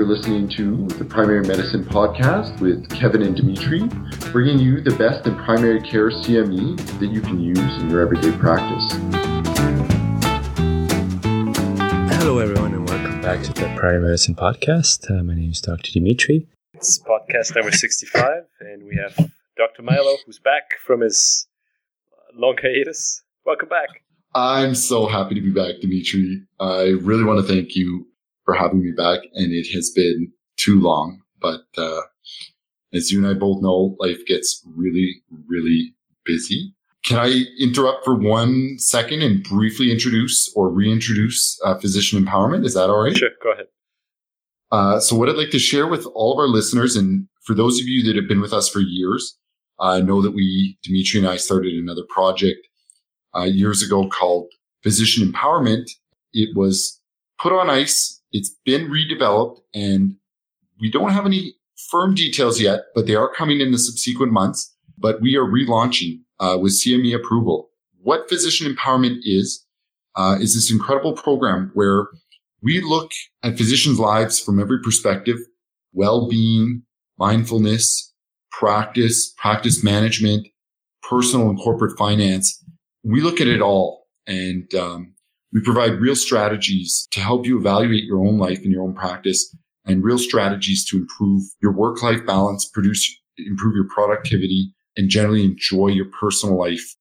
You're listening to the Primary Medicine Podcast with Kevin and Dimitri, bringing you the best in primary care CME that you can use in your everyday practice. Hello, everyone, and welcome back to the Primary Medicine Podcast. Uh, my name is Dr. Dimitri. It's podcast number 65, and we have Dr. Milo, who's back from his long hiatus. Welcome back. I'm so happy to be back, Dimitri. I really want to thank you for having me back. And it has been too long, but, uh, as you and I both know, life gets really, really busy. Can I interrupt for one second and briefly introduce or reintroduce uh, physician empowerment? Is that all right? Sure, go ahead. Uh, so, what I'd like to share with all of our listeners, and for those of you that have been with us for years, I know that we, Dimitri and I, started another project uh, years ago called Physician Empowerment. It was put on ice it's been redeveloped and we don't have any firm details yet, but they are coming in the subsequent months. But we are relaunching uh, with CME approval. What physician empowerment is, uh, is this incredible program where we look at physicians' lives from every perspective, well-being, mindfulness, practice, practice management, personal and corporate finance. We look at it all. And um, we provide real strategies to help you evaluate your own life and your own practice and real strategies to improve your work life balance, produce, improve your productivity and generally enjoy your personal life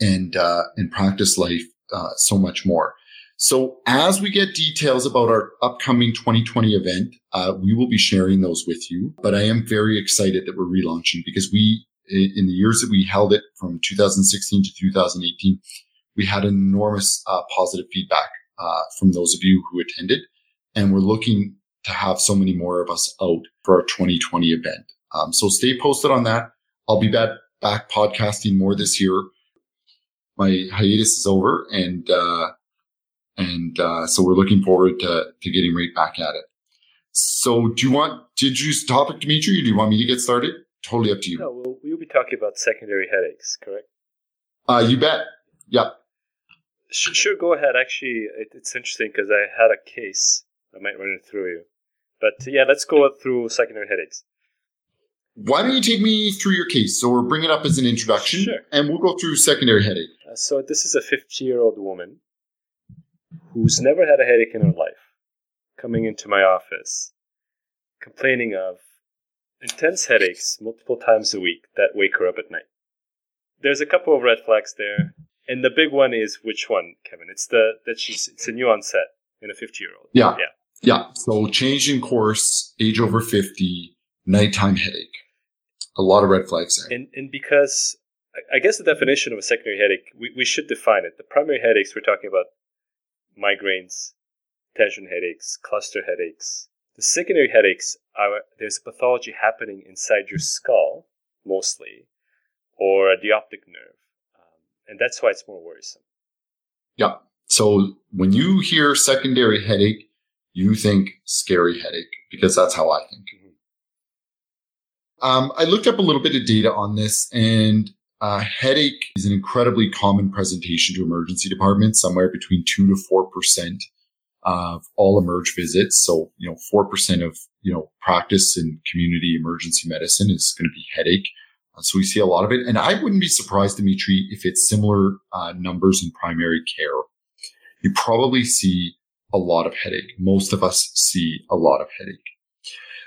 and, uh, and practice life, uh, so much more. So as we get details about our upcoming 2020 event, uh, we will be sharing those with you. But I am very excited that we're relaunching because we, in the years that we held it from 2016 to 2018, we had enormous uh, positive feedback uh, from those of you who attended, and we're looking to have so many more of us out for our 2020 event. Um, so stay posted on that. I'll be back back podcasting more this year. My hiatus is over, and uh, and uh, so we're looking forward to to getting right back at it. So, do you want to introduce the topic, Dimitri, or do you want me to get started? Totally up to you. No, we'll, we'll be talking about secondary headaches, correct? Uh, you bet. Yep. Sure, go ahead. Actually, it's interesting because I had a case. I might run it through you. But yeah, let's go through secondary headaches. Why don't you take me through your case? So we'll bring it up as an introduction, sure. and we'll go through secondary headache. Uh, so this is a 50-year-old woman who's never had a headache in her life, coming into my office, complaining of intense headaches multiple times a week that wake her up at night. There's a couple of red flags there. And the big one is which one, Kevin? It's the that she's it's a new onset in a fifty year old. Yeah. Yeah. Yeah. So change in course, age over fifty, nighttime headache. A lot of red flags there. And and because I guess the definition of a secondary headache, we, we should define it. The primary headaches we're talking about migraines, tension headaches, cluster headaches. The secondary headaches are there's a pathology happening inside your skull, mostly, or the optic nerve and that's why it's more worrisome. Yeah. So when you hear secondary headache, you think scary headache because that's how I think. Mm-hmm. Um, I looked up a little bit of data on this and uh, headache is an incredibly common presentation to emergency departments, somewhere between two to four percent of all emerge visits. So, you know, four percent of you know practice in community emergency medicine is going to be headache. So we see a lot of it. And I wouldn't be surprised, Dimitri, if it's similar uh, numbers in primary care. You probably see a lot of headache. Most of us see a lot of headache.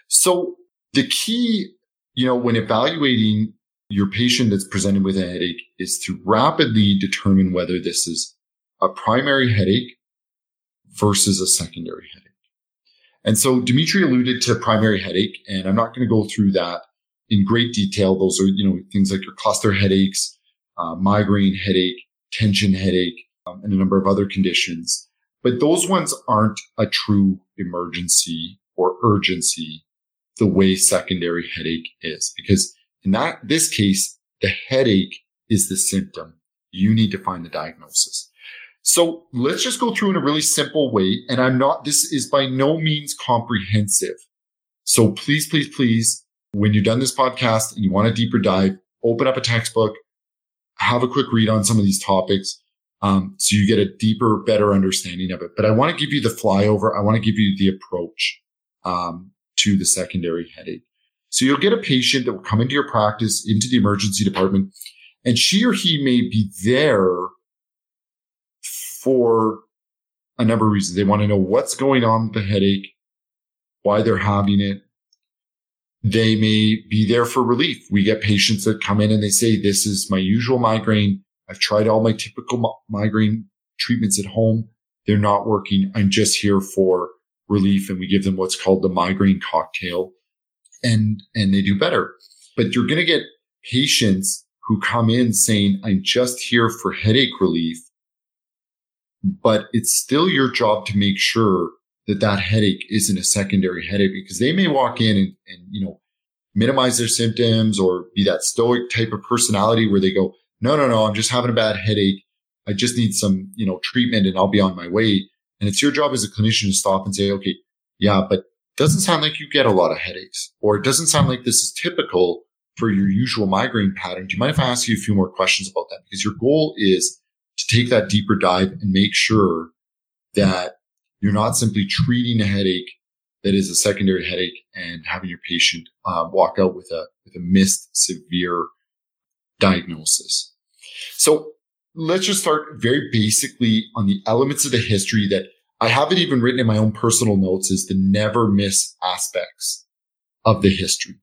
So the key, you know, when evaluating your patient that's presented with a headache is to rapidly determine whether this is a primary headache versus a secondary headache. And so Dimitri alluded to primary headache, and I'm not going to go through that in great detail. Those are, you know, things like your cluster headaches, uh, migraine headache, tension headache, um, and a number of other conditions. But those ones aren't a true emergency or urgency the way secondary headache is. Because in that, this case, the headache is the symptom. You need to find the diagnosis. So let's just go through in a really simple way. And I'm not, this is by no means comprehensive. So please, please, please when you're done this podcast and you want a deeper dive, open up a textbook, have a quick read on some of these topics. Um, so you get a deeper, better understanding of it. But I want to give you the flyover. I want to give you the approach. um, to the secondary headache. So you'll get a patient that will come into your practice, into the emergency department, and she or he may be there for a number of reasons. They want to know what's going on with the headache, why they're having it. They may be there for relief. We get patients that come in and they say, this is my usual migraine. I've tried all my typical migraine treatments at home. They're not working. I'm just here for relief. And we give them what's called the migraine cocktail and, and they do better. But you're going to get patients who come in saying, I'm just here for headache relief. But it's still your job to make sure that that headache isn't a secondary headache because they may walk in and, and you know, minimize their symptoms or be that stoic type of personality where they go, no, no, no, I'm just having a bad headache. I just need some, you know, treatment and I'll be on my way. And it's your job as a clinician to stop and say, okay, yeah, but doesn't sound like you get a lot of headaches or it doesn't sound like this is typical for your usual migraine pattern. Do you mind if I ask you a few more questions about that? Because your goal is to take that deeper dive and make sure that you're not simply treating a headache that is a secondary headache and having your patient uh, walk out with a with a missed severe diagnosis. So let's just start very basically on the elements of the history that I haven't even written in my own personal notes is the never miss aspects of the history.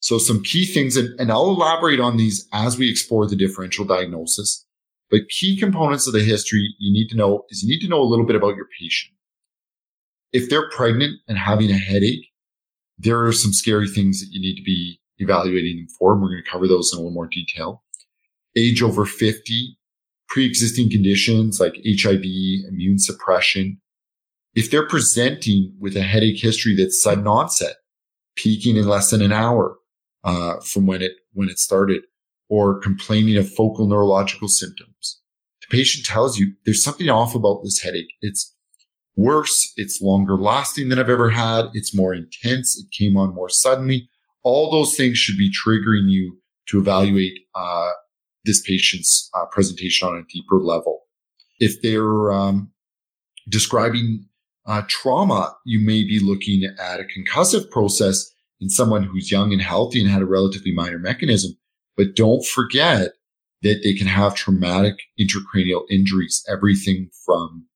So some key things, and, and I'll elaborate on these as we explore the differential diagnosis. But key components of the history you need to know is you need to know a little bit about your patient. If they're pregnant and having a headache, there are some scary things that you need to be evaluating them for. And we're going to cover those in a little more detail. Age over 50, pre-existing conditions like HIV, immune suppression. If they're presenting with a headache history that's sudden onset, peaking in less than an hour uh, from when it when it started, or complaining of focal neurological symptoms, the patient tells you there's something off about this headache. It's worse. It's longer lasting than I've ever had. It's more intense. It came on more suddenly. All those things should be triggering you to evaluate uh, this patient's uh, presentation on a deeper level. If they're um, describing uh, trauma, you may be looking at a concussive process in someone who's young and healthy and had a relatively minor mechanism. But don't forget that they can have traumatic intracranial injuries, everything from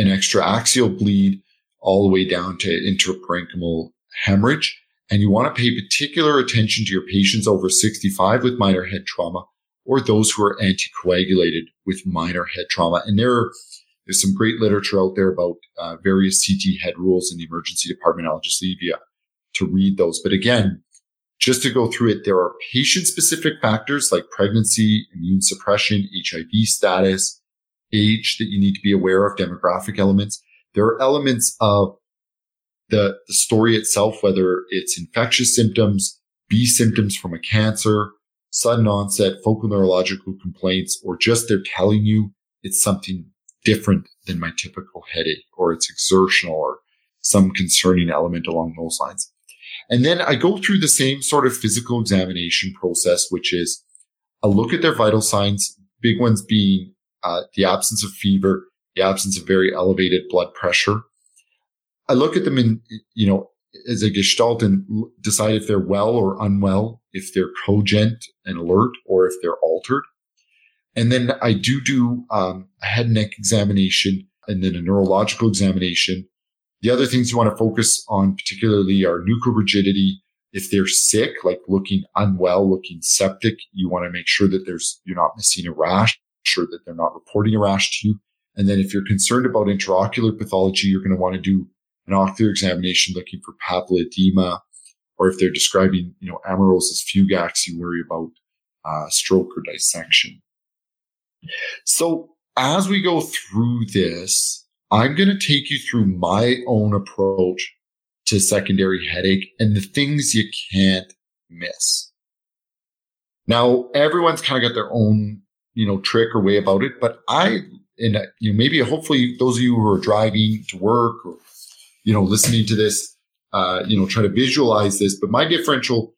an extraaxial bleed all the way down to intraparenchymal hemorrhage. And you want to pay particular attention to your patients over 65 with minor head trauma or those who are anticoagulated with minor head trauma. And there, there's some great literature out there about uh, various CT head rules in the emergency department. I'll just leave you to read those. But again, just to go through it, there are patient specific factors like pregnancy, immune suppression, HIV status, age that you need to be aware of, demographic elements. There are elements of the, the story itself, whether it's infectious symptoms, B symptoms from a cancer, sudden onset focal neurological complaints, or just they're telling you it's something different than my typical headache, or it's exertional, or some concerning element along those lines. And then I go through the same sort of physical examination process, which is a look at their vital signs, big ones being uh, the absence of fever, the absence of very elevated blood pressure. I look at them in, you know, as a gestalt and decide if they're well or unwell, if they're cogent and alert, or if they're altered. And then I do do um, a head and neck examination and then a neurological examination. The other things you want to focus on particularly are nuchal rigidity. If they're sick, like looking unwell, looking septic, you want to make sure that there's, you're not missing a rash, sure that they're not reporting a rash to you. And then if you're concerned about intraocular pathology, you're going to want to do an ocular examination looking for papilledema, or if they're describing, you know, amaurosis fugax, you worry about uh, stroke or dissection. So as we go through this, I'm going to take you through my own approach to secondary headache and the things you can't miss. Now, everyone's kind of got their own, you know, trick or way about it, but I, and you know, maybe hopefully those of you who are driving to work or you know, listening to this, uh, you know, try to visualize this. But my differential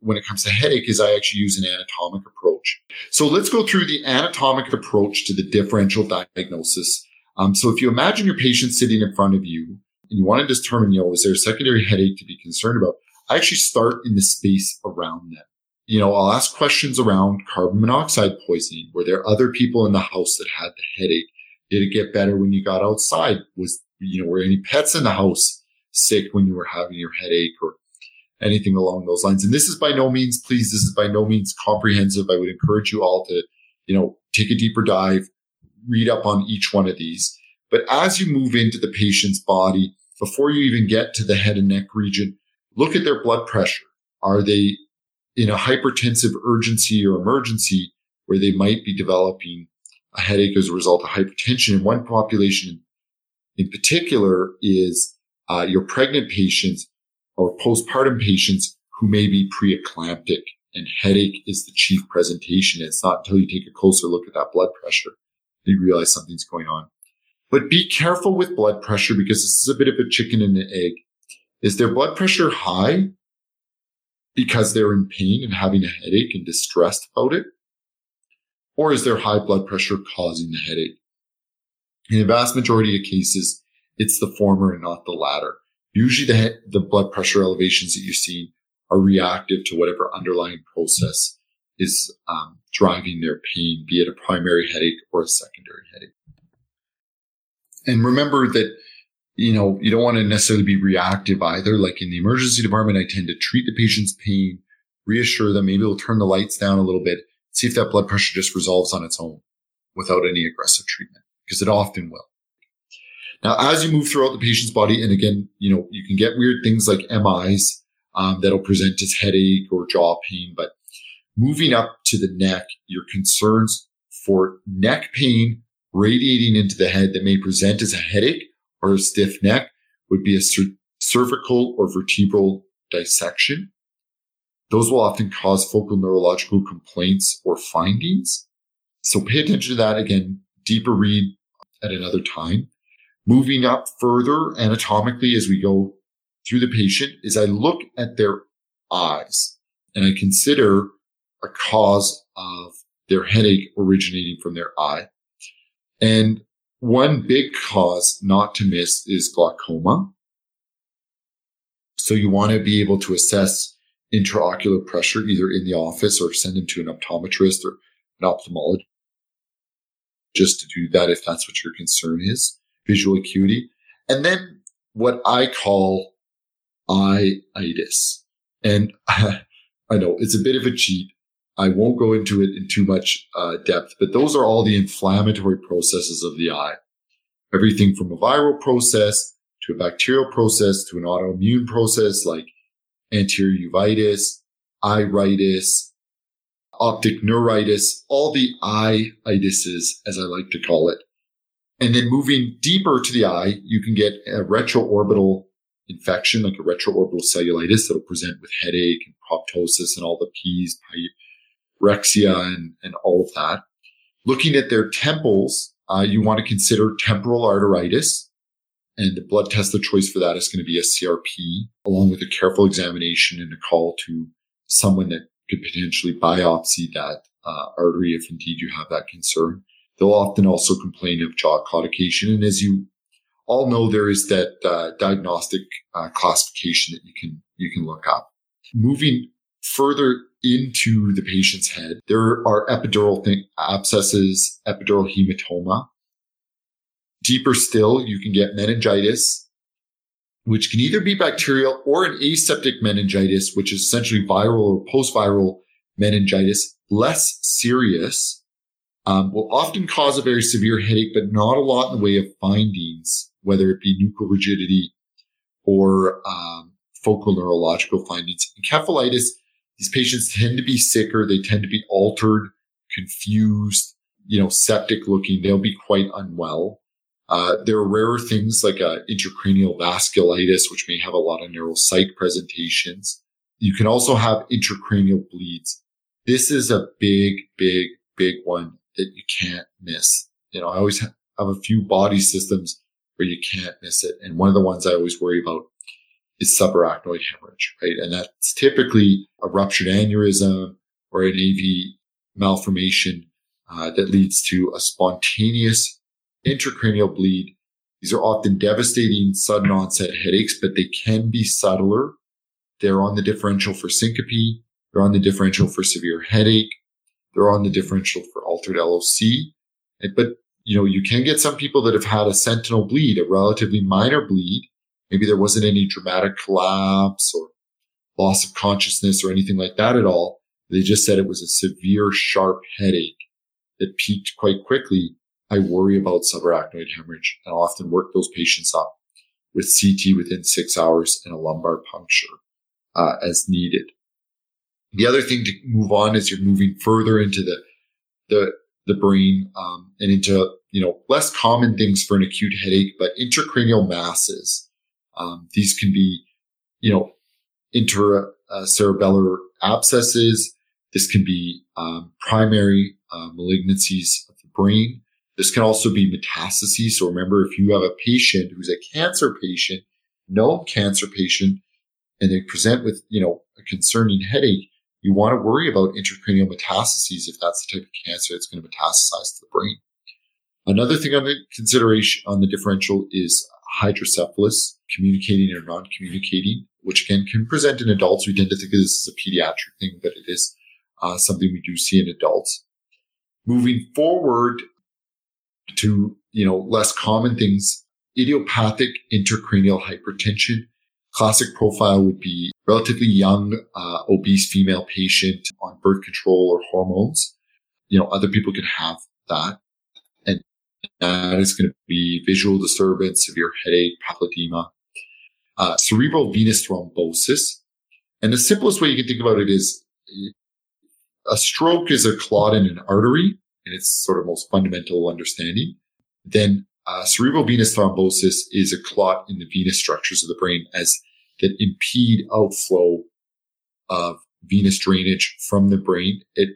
when it comes to headache is I actually use an anatomic approach. So let's go through the anatomic approach to the differential diagnosis. Um, so if you imagine your patient sitting in front of you, and you want to determine, you know, is there a secondary headache to be concerned about? I actually start in the space around them. You know, I'll ask questions around carbon monoxide poisoning. Were there other people in the house that had the headache? Did it get better when you got outside? Was, you know, were any pets in the house sick when you were having your headache or anything along those lines? And this is by no means, please, this is by no means comprehensive. I would encourage you all to, you know, take a deeper dive, read up on each one of these. But as you move into the patient's body, before you even get to the head and neck region, look at their blood pressure. Are they in a hypertensive urgency or emergency where they might be developing a headache as a result of hypertension? And one population in particular is uh, your pregnant patients or postpartum patients who may be preeclamptic and headache is the chief presentation. It's not until you take a closer look at that blood pressure that you realize something's going on. But be careful with blood pressure because this is a bit of a chicken and an egg. Is their blood pressure high because they're in pain and having a headache and distressed about it? Or is their high blood pressure causing the headache? In the vast majority of cases, it's the former and not the latter. Usually the, the blood pressure elevations that you see are reactive to whatever underlying process is um, driving their pain, be it a primary headache or a secondary headache. And remember that, you know, you don't want to necessarily be reactive either. Like in the emergency department, I tend to treat the patient's pain, reassure them. Maybe we'll turn the lights down a little bit, see if that blood pressure just resolves on its own without any aggressive treatment, because it often will. Now, as you move throughout the patient's body, and again, you know, you can get weird things like MIs um, that'll present as headache or jaw pain, but moving up to the neck, your concerns for neck pain radiating into the head that may present as a headache or a stiff neck would be a cervical or vertebral dissection. Those will often cause focal neurological complaints or findings. So pay attention to that again, deeper read at another time. Moving up further anatomically as we go through the patient is I look at their eyes and I consider a cause of their headache originating from their eye. And one big cause not to miss is glaucoma. So you want to be able to assess intraocular pressure either in the office or send them to an optometrist or an ophthalmologist just to do that if that's what your concern is, visual acuity. And then what I call eye itis. And I know it's a bit of a cheat, I won't go into it in too much uh, depth, but those are all the inflammatory processes of the eye. Everything from a viral process to a bacterial process to an autoimmune process like anterior uveitis, iritis, optic neuritis, all the eye itises, as I like to call it. And then moving deeper to the eye, you can get a retroorbital infection, like a retroorbital cellulitis that'll present with headache and proptosis and all the P's, rexia and, and all of that. Looking at their temples, uh, you want to consider temporal arteritis. And the blood test of choice for that is going to be a CRP, along with a careful examination and a call to someone that could potentially biopsy that uh, artery if indeed you have that concern. They'll often also complain of jaw claudication. And as you all know, there is that uh, diagnostic uh, classification that you can you can look up. Moving further into the patient's head. There are epidural th- abscesses, epidural hematoma. Deeper still, you can get meningitis, which can either be bacterial or an aseptic meningitis, which is essentially viral or post-viral meningitis, less serious, um, will often cause a very severe headache, but not a lot in the way of findings, whether it be nuchal rigidity or um, focal neurological findings. Encephalitis these patients tend to be sicker. They tend to be altered, confused, you know, septic looking. They'll be quite unwell. Uh, there are rarer things like uh, intracranial vasculitis, which may have a lot of neuropsych presentations. You can also have intracranial bleeds. This is a big, big, big one that you can't miss. You know, I always have a few body systems where you can't miss it. And one of the ones I always worry about is subarachnoid hemorrhage, right? And that's typically a ruptured aneurysm or an AV malformation uh, that leads to a spontaneous intracranial bleed. These are often devastating sudden onset headaches, but they can be subtler. They're on the differential for syncope. They're on the differential for severe headache. They're on the differential for altered LOC. But, you know, you can get some people that have had a sentinel bleed, a relatively minor bleed. Maybe there wasn't any dramatic collapse or loss of consciousness or anything like that at all. They just said it was a severe, sharp headache that peaked quite quickly. I worry about subarachnoid hemorrhage and I often work those patients up with CT within six hours and a lumbar puncture uh, as needed. The other thing to move on is you're moving further into the the the brain um, and into you know less common things for an acute headache, but intracranial masses. Um, these can be you know intracerebellar abscesses. This can be um, primary uh, malignancies of the brain. This can also be metastases. So remember, if you have a patient who's a cancer patient, no cancer patient, and they present with, you know, a concerning headache, you want to worry about intracranial metastases if that's the type of cancer that's going to metastasize to the brain. Another thing on the consideration on the differential is hydrocephalus, communicating or non-communicating, which again can present in adults. We tend to think of this as a pediatric thing, but it is uh, something we do see in adults. Moving forward to, you know, less common things, idiopathic intracranial hypertension. Classic profile would be relatively young, uh, obese female patient on birth control or hormones. You know, other people can have that. That is going to be visual disturbance, severe headache, papilledema, uh, cerebral venous thrombosis. And the simplest way you can think about it is a stroke is a clot in an artery and its sort of most fundamental understanding. Then uh, cerebral venous thrombosis is a clot in the venous structures of the brain as that impede outflow of venous drainage from the brain. It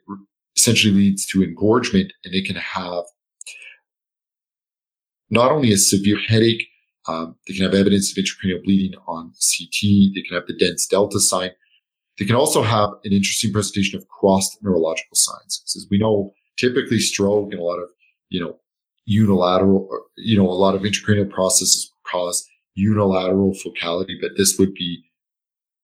essentially leads to engorgement and it can have not only a severe headache, um, they can have evidence of intracranial bleeding on CT. They can have the dense delta sign. They can also have an interesting presentation of crossed neurological signs. As we know, typically stroke and a lot of, you know, unilateral, you know, a lot of intracranial processes cause unilateral focality, but this would be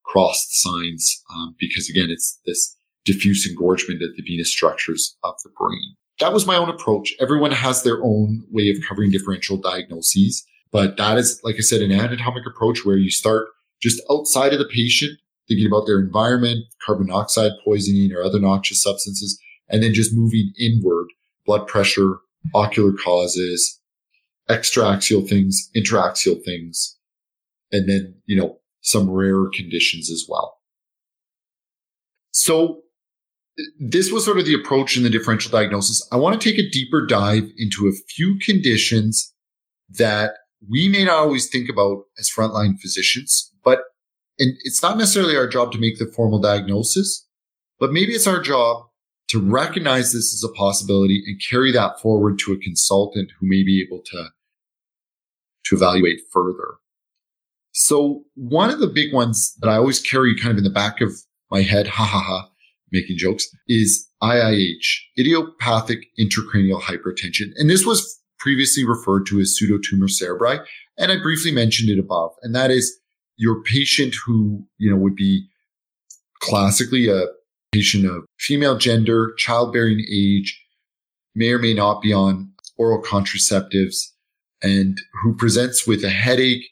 crossed signs um, because again, it's this diffuse engorgement of the venous structures of the brain. That was my own approach. Everyone has their own way of covering differential diagnoses, but that is, like I said, an anatomic approach where you start just outside of the patient thinking about their environment, carbon monoxide poisoning or other noxious substances, and then just moving inward, blood pressure, ocular causes, extraaxial things, intraaxial things, and then, you know, some rarer conditions as well. So this was sort of the approach in the differential diagnosis. I want to take a deeper dive into a few conditions that we may not always think about as frontline physicians, but and it's not necessarily our job to make the formal diagnosis, but maybe it's our job to recognize this as a possibility and carry that forward to a consultant who may be able to, to evaluate further. So one of the big ones that I always carry kind of in the back of my head, ha ha ha, making jokes, is IIH, idiopathic intracranial hypertension. And this was previously referred to as pseudotumor cerebri. And I briefly mentioned it above. And that is your patient who, you know, would be classically a patient of female gender, childbearing age, may or may not be on oral contraceptives, and who presents with a headache,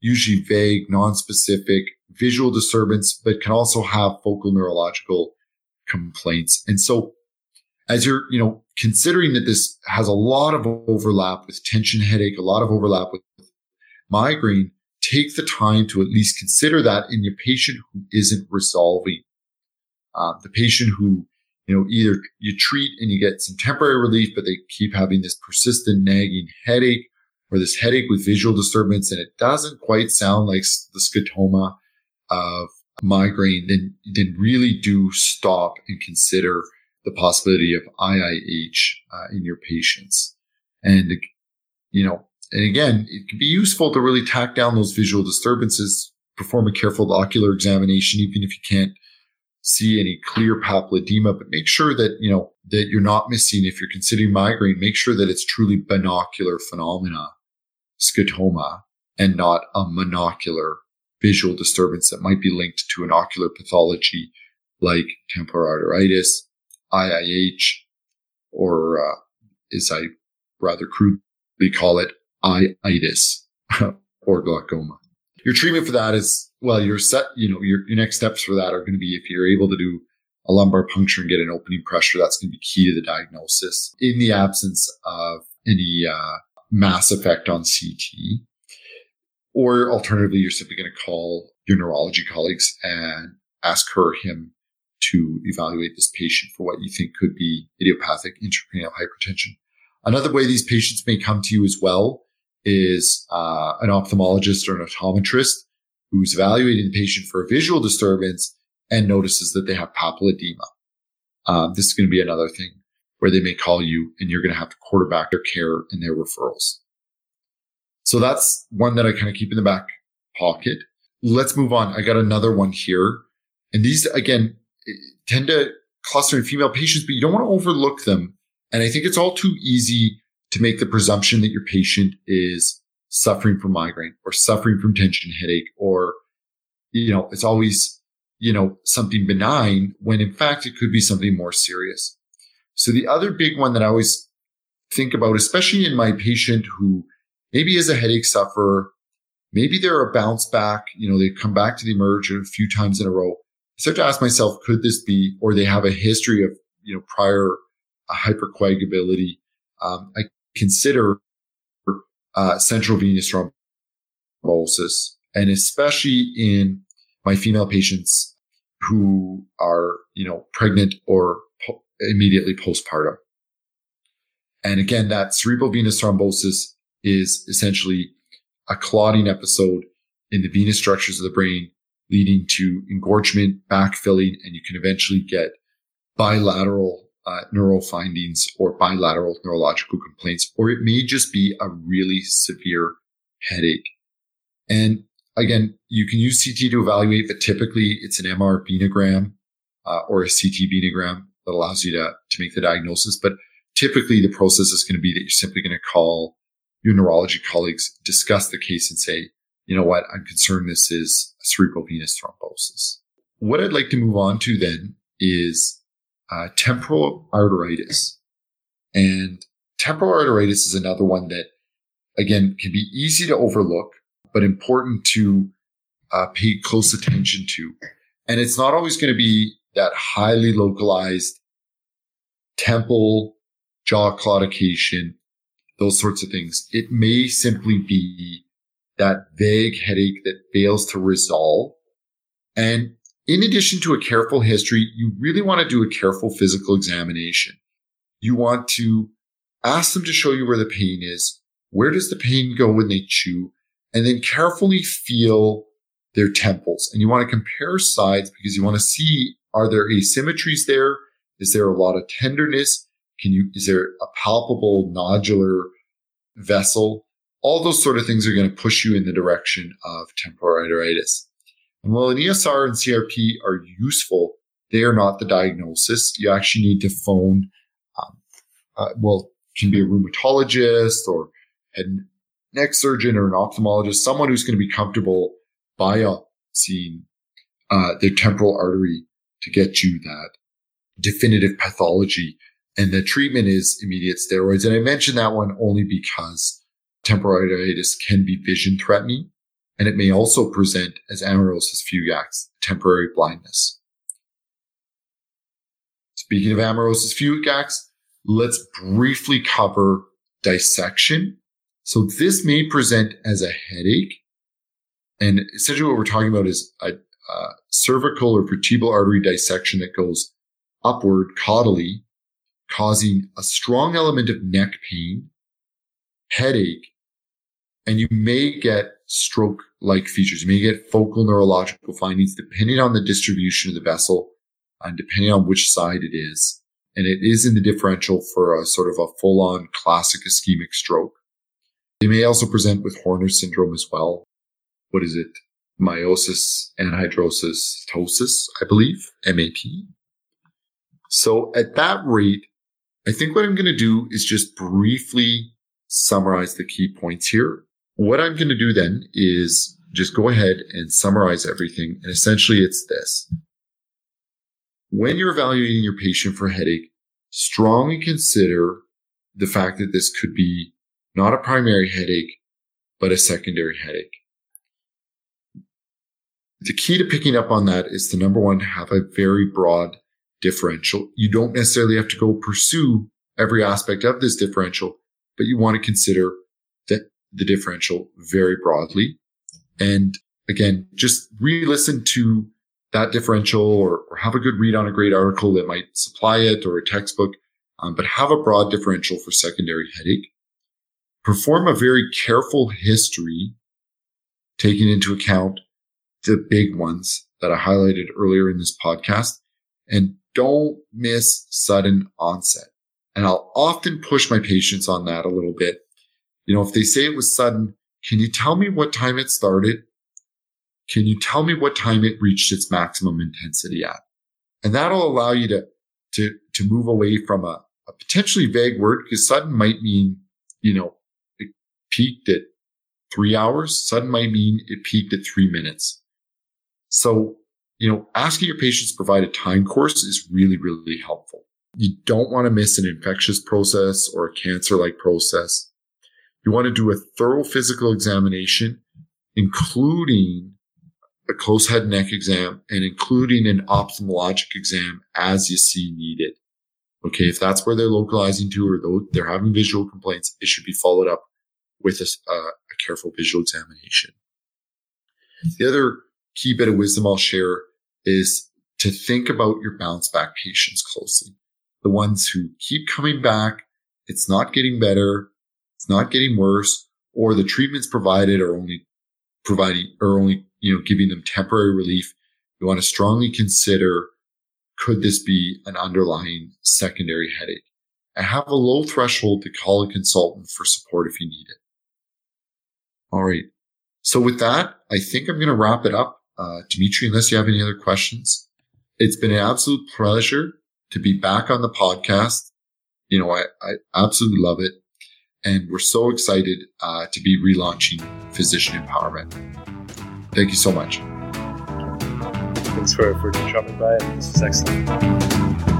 usually vague, non-specific, visual disturbance, but can also have focal neurological complaints. And so as you're, you know, considering that this has a lot of overlap with tension headache, a lot of overlap with migraine, take the time to at least consider that in your patient who isn't resolving. Uh, the patient who, you know, either you treat and you get some temporary relief, but they keep having this persistent nagging headache or this headache with visual disturbance and it doesn't quite sound like the scotoma of migraine, then, then really do stop and consider the possibility of IIH uh, in your patients. And, you know, and again, it can be useful to really tack down those visual disturbances, perform a careful ocular examination, even if you can't see any clear papilledema, but make sure that, you know, that you're not missing, if you're considering migraine, make sure that it's truly binocular phenomena. scotoma and not a monocular visual disturbance that might be linked to an ocular pathology like temporal arteritis, IIH, or uh, as I rather crudely call it, itis or glaucoma. Your treatment for that is, well, your set, you know, your, your next steps for that are going to be if you're able to do a lumbar puncture and get an opening pressure, that's going to be key to the diagnosis. In the absence of any uh, mass effect on CT, or alternatively, you're simply going to call your neurology colleagues and ask her him to evaluate this patient for what you think could be idiopathic intracranial hypertension. Another way these patients may come to you as well is uh, an ophthalmologist or an optometrist who's evaluating the patient for a visual disturbance and notices that they have papilledema. Um, this is going to be another thing where they may call you and you're going to have to quarterback their care and their referrals. So that's one that I kind of keep in the back pocket. Let's move on. I got another one here. And these, again, eh, tend to cluster in female patients, but you don't want to overlook them. And I think it's all too easy to make the presumption that your patient is suffering from migraine or suffering from tension headache or, you know, it's always, you know, something benign when in fact it could be something more serious. So the other big one that I always think about, especially in my patient who maybe is a headache sufferer, maybe they're a bounce back, you know, they come back to the emerge a few times in a row. I start to ask myself, could this be, or they have a history of, you know, prior uh, hypercoagulability. Um, I consider uh, central venous thrombosis, and especially in my female patients who are, you know, pregnant or po- immediately postpartum. And again, that cerebral venous thrombosis is essentially a clotting episode in the venous structures of the brain leading to engorgement, backfilling, and you can eventually get bilateral uh, neural findings or bilateral neurological complaints, or it may just be a really severe headache. And again, you can use CT to evaluate, but typically it's an MR venogram uh, or a CT venogram that allows you to, to make the diagnosis. But typically the process is going to be that you're simply going to call your neurology colleagues, discuss the case and say, you know what, I'm concerned this is cerebral venous thrombosis. What I'd like to move on to then is uh, temporal arteritis. And temporal arteritis is another one that, again, can be easy to overlook, but important to uh, pay close attention to. And it's not always going to be that highly localized temple, jaw claudication, those sorts of things. It may simply be that vague headache that fails to resolve. And in addition to a careful history, you really want to do a careful physical examination. You want to ask them to show you where the pain is. Where does the pain go when they chew? And then carefully feel their temples. And you want to compare sides because you want to see, are there asymmetries there? Is there a lot of tenderness? Can you, is there a palpable nodular vessel? All those sort of things are going to push you in the direction of temporal arteritis. And while an ESR and CRP are useful, they are not the diagnosis. You actually need to phone, um, uh, well, can be a rheumatologist or a neck surgeon or an ophthalmologist, someone who's going to be comfortable biopsying uh, the temporal artery to get you that definitive pathology. And the treatment is immediate steroids. And I mentioned that one only because temporal arteritis can be vision threatening and it may also present as amaurosis fugax, temporary blindness. Speaking of amaurosis fugax, let's briefly cover dissection. So this may present as a headache. And essentially what we're talking about is a, a cervical or vertebral artery dissection that goes upward caudally, causing a strong element of neck pain, headache, and you may get stroke like features. You may get focal neurological findings depending on the distribution of the vessel and depending on which side it is. And it is in the differential for a sort of a full on classic ischemic stroke. They may also present with Horner syndrome as well. What is it? Miosis anhidrosis ptosis, I believe, MAP. So at that rate, I think what I'm going to do is just briefly summarize the key points here What I'm going to do then is just go ahead and summarize everything. And essentially it's this. When you're evaluating your patient for headache, strongly consider the fact that this could be not a primary headache, but a secondary headache. The key to picking up on that is to number one, have a very broad differential. You don't necessarily have to go pursue every aspect of this differential, but you want to consider that the differential very broadly. And again, just re-listen to that differential or, or, have a good read on a great article that might supply it or a textbook, um, but have a broad differential for secondary headache. Perform a very careful history, taking into account the big ones that I highlighted earlier in this podcast and don't miss sudden onset. And I'll often push my patients on that a little bit. You know, if they say it was sudden, can you tell me what time it started? Can you tell me what time it reached its maximum intensity at? And that'll allow you to, to, to move away from a, a potentially vague word because sudden might mean, you know, it peaked at three hours. Sudden might mean it peaked at three minutes. So, you know, asking your patients to provide a time course is really, really helpful. You don't want to miss an infectious process or a cancer like process. You want to do a thorough physical examination, including a close head neck exam and including an ophthalmologic exam as you see needed. Okay. If that's where they're localizing to or they're having visual complaints, it should be followed up with a, uh, a careful visual examination. The other key bit of wisdom I'll share is to think about your bounce back patients closely. The ones who keep coming back. It's not getting better. It's not getting worse or the treatments provided are only providing or only, you know, giving them temporary relief. You want to strongly consider could this be an underlying secondary headache? And have a low threshold to call a consultant for support if you need it. All right. So with that, I think I'm going to wrap it up. Uh, Dimitri, unless you have any other questions, it's been an absolute pleasure to be back on the podcast. You know, I, I absolutely love it. And we're so excited uh, to be relaunching Physician Empowerment. Thank you so much. Thanks for, for dropping by. This was excellent.